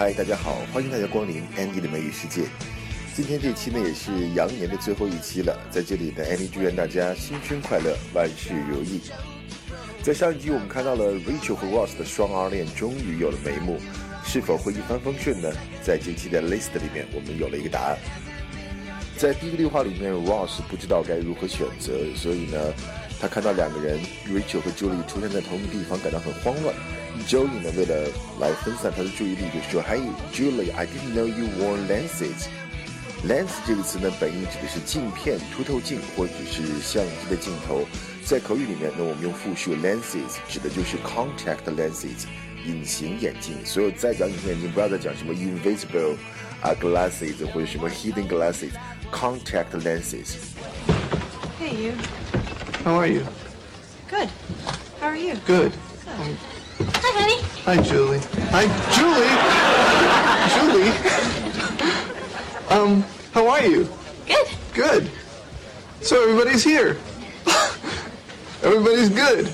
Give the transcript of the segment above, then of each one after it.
嗨，大家好，欢迎大家光临 Andy 的美语世界。今天这期呢也是羊年的最后一期了，在这里呢，Andy 祝愿大家新春快乐，万事如意。在上一集我们看到了 Rachel 和 Ross 的双 R 恋终于有了眉目，是否会一帆风顺呢？在这期的 list 里面，我们有了一个答案。在第一个对话里面，Ross 不知道该如何选择，所以呢，他看到两个人 Rachel 和 Julie 出现在同一个地方，感到很慌乱。Joey 呢，为了来分散他的注意力，就说：“Hey Julie, I didn't know you wore lenses。” lens 这个词呢，本意指的是镜片、凸透镜或者是相机的镜头。在口语里面呢，我们用复数 lenses 指的就是 contact lenses，隐形眼镜。所有在讲隐形眼镜，不要再讲什么 invisible 啊 glasses 或者什么 hidden glasses，contact lenses。 Hey, you. How are you? Good. How are you? Good. Hi, honey. Hi, Julie. Hi, Julie. Julie. Um, how are you? Good. Good. So everybody's here. Everybody's good.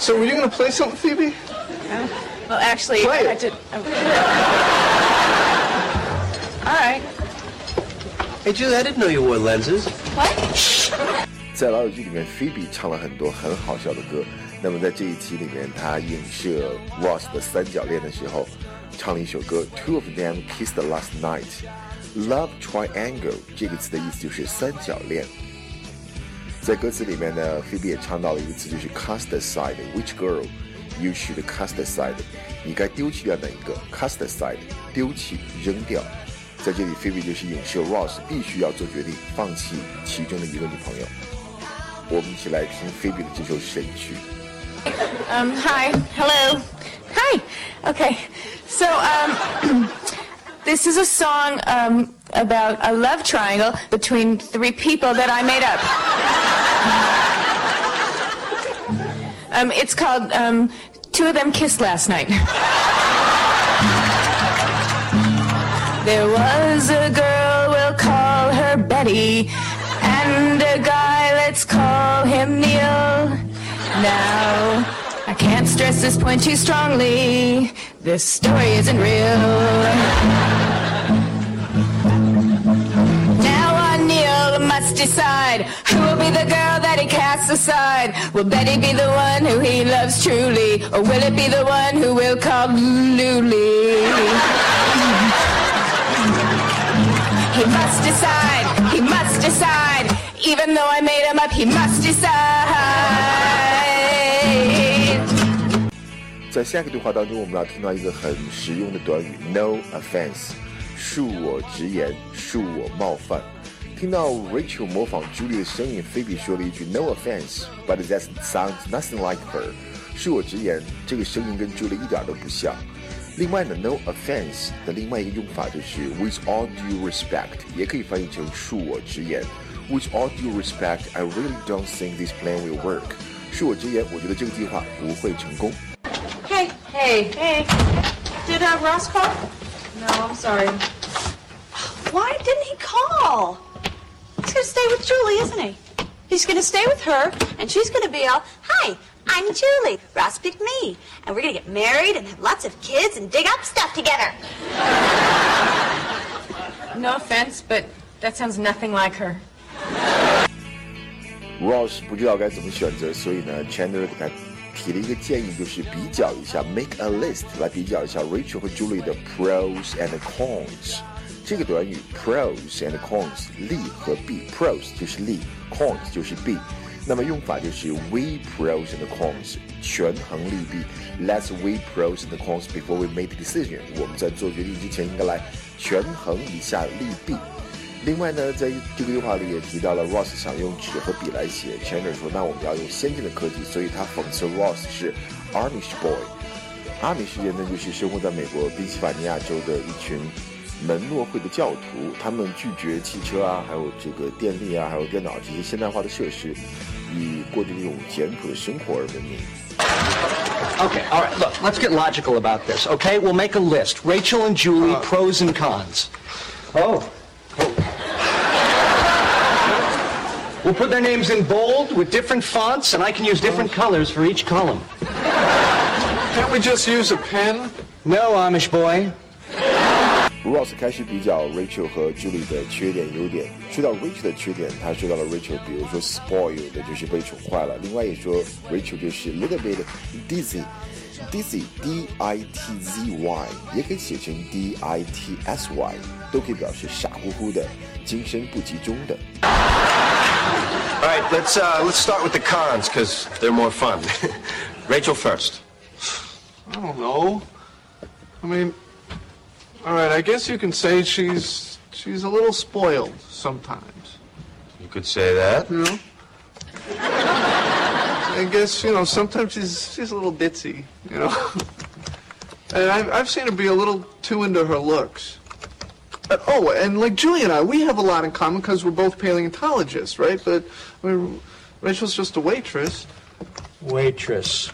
So were you gonna play something, Phoebe? Well, actually, Play I it. had to. All right. Hey, Julie, I didn't know you wore lenses. What? 在《老友记》里面，Phoebe 唱了很多很好笑的歌。那么在这一期里面，她影射 Ross 的三角恋的时候，唱了一首歌，Two of them kissed last night。Love triangle 这个词的意思就是三角恋。在歌词里面呢，Phoebe 也唱到了一个词，就是 cast aside。Which girl you should cast aside？你该丢弃掉哪一个？cast aside，丢弃、扔掉。在这里，Phoebe 就是影射 Ross 必须要做决定，放弃其中的一个女朋友。我们一起来听 Phoebe 的这首神曲。 Um, hi. Hello. Hi. Okay. So, um, this is a song um, about a love triangle between three people that I made up. Um, it's called um, Two of Them Kissed Last Night. There was a girl, we'll call her Betty, and a guy, let's call him Neil. Now, I can't stress this point too strongly. This story isn't real. Now our Neil must decide who will be the girl that he casts aside. Will Betty be the one who he loves truly, or will it be the one who we'll call Luli? He must decide, he must decide. Even though I made him up, he must decide. 在下一个对话当中，我们要听到一个很实用的短语，no offense，恕我直言，恕我冒犯。听到 Rachel 模仿 Julie 的声音，Phoebe 说了一句 no offense，but that sounds nothing like her。恕我直言，这个声音跟 Julie 一点都不像。另外呢，no offense 的另外一个用法就是 with all due respect，也可以翻译成恕我直言。With all due respect, I really don't think this plan will work。恕我直言，我觉得这个计划不会成功。 Hey. Hey. Hey. Did uh, Ross call? No, I'm sorry. Why didn't he call? He's gonna stay with Julie, isn't he? He's gonna stay with her, and she's gonna be all, Hi, I'm Julie. Ross picked me. And we're gonna get married and have lots of kids and dig up stuff together. No offense, but that sounds nothing like her. Ross 不知道该怎么选择，所以呢，Chandler 给他提了一个建议，就是比较一下，make a list 来比较一下 Rachel 和 Julie 的 pros and cons。这个短语 pros and cons 利和弊，pros 就是利，cons 就是弊。那么用法就是 we pros and cons，权衡利弊。Let's we pros and cons before we make the decision。我们在做决定之前，应该来权衡一下利弊。另外呢，在这个对话里也提到了 Ross 想用纸和笔来写，Chandler 说那我们要用先进的科技，所以他讽刺 Ross 是 Amish boy。阿米世界呢，就是生活在美国宾夕法尼亚州的一群门诺会的教徒，他们拒绝汽车啊，还有这个电力啊，还有电脑这些现代化的设施，以过着这种简朴的生活而闻名。Okay, all right, look, let's get logical about this, okay? We'll make a list. Rachel and Julie, pros and cons. Oh. We'll put their names in bold with different fonts, and I can use different colors for each column. Can't we just use a pen? No, Amish boy. Ross 开始比较 Rachel 和 Julie 的缺点优点。说到 Rachel 的缺点，他说到了 Rachel，比如说 spoiled 就是被宠坏了，另外也说 Rachel 就是 little bit ditzy。ditzy d i t z y 也可以写成 d i t s y，都可以表示傻乎乎的、精神不集中的。All right, let's uh, let's start with the cons because they're more fun. Rachel first. I don't know. I mean, all right. I guess you can say she's she's a little spoiled sometimes. You could say that. You know. I guess you know sometimes she's she's a little ditzy. You know. and I've I've seen her be a little too into her looks But, oh, and like Julie and I, we have a lot in common because we're both paleontologists, right? But I mean, Rachel's just a waitress. Waitress.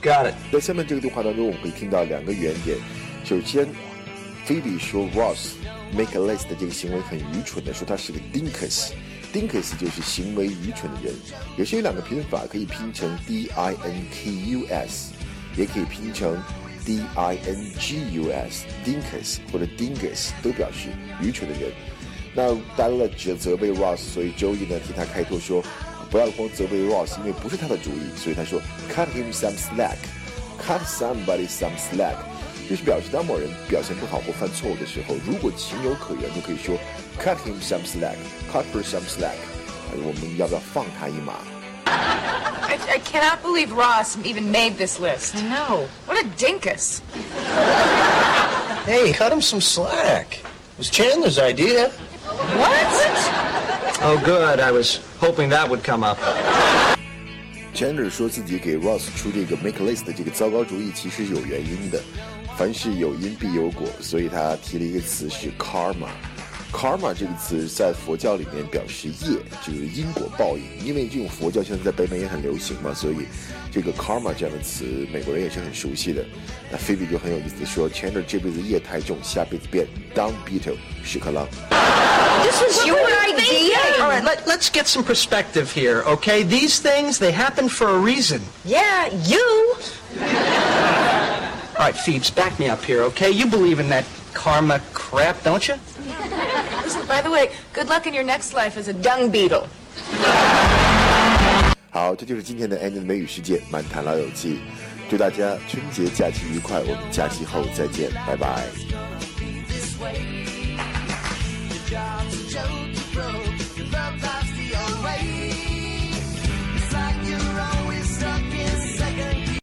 Got it. 在下面这个对话当中，我们可以听到两个原点。首先，Phoebe 说 Ross make a list 的这个行为很愚蠢的，说他是个 dinkus。dinkus 就是行为愚蠢的人。也是有两个拼法，可以拼成 d i n k u s，也可以拼成 d i n g u s。dinkus 或者 dingus 都表示愚蠢的人。那 d a l l 指责备 Ross，所以 Joey 呢替他开脱说。不要光责备 Ross，因为不是他的主意，所以他说 cut him some slack，cut somebody some slack，就是表示当某人表现不好或犯错误的时候，如果情有可原，就可以说 cut him some slack，cut for some slack，我们要不要放他一马？I, I cannot believe Ross even made this list. I know. What a dinkus. Hey, cut him some slack. It was Chandler's idea. What? Oh, good. I was hoping that would come up. Chandler 说自己给 Ross 出这个 make list 的这个糟糕主意，其实有原因的。凡事有因必有果，所以他提了一个词是 karma。 Karma 这个词在佛教里面表示业，就是因果报应。因为这种佛教现在在北美也很流行嘛，所以这个 karma 这样的词美国人也是很熟悉的。那菲比就很有意思的说，Chandler 这辈子业太重，下辈子变 Don Beetle 屎壳郎。This was your idea? All right, let, let's get some perspective here, okay? These things, they happen for a reason. Yeah, you. All right, Phoebes, back me up here, okay? You believe in that karma crap, don't you? by the way good luck in your next life is a dung beetle 好这就是今天的 annie 的美语世界满谈老友记祝大家春节假期愉快我们假期后再见拜拜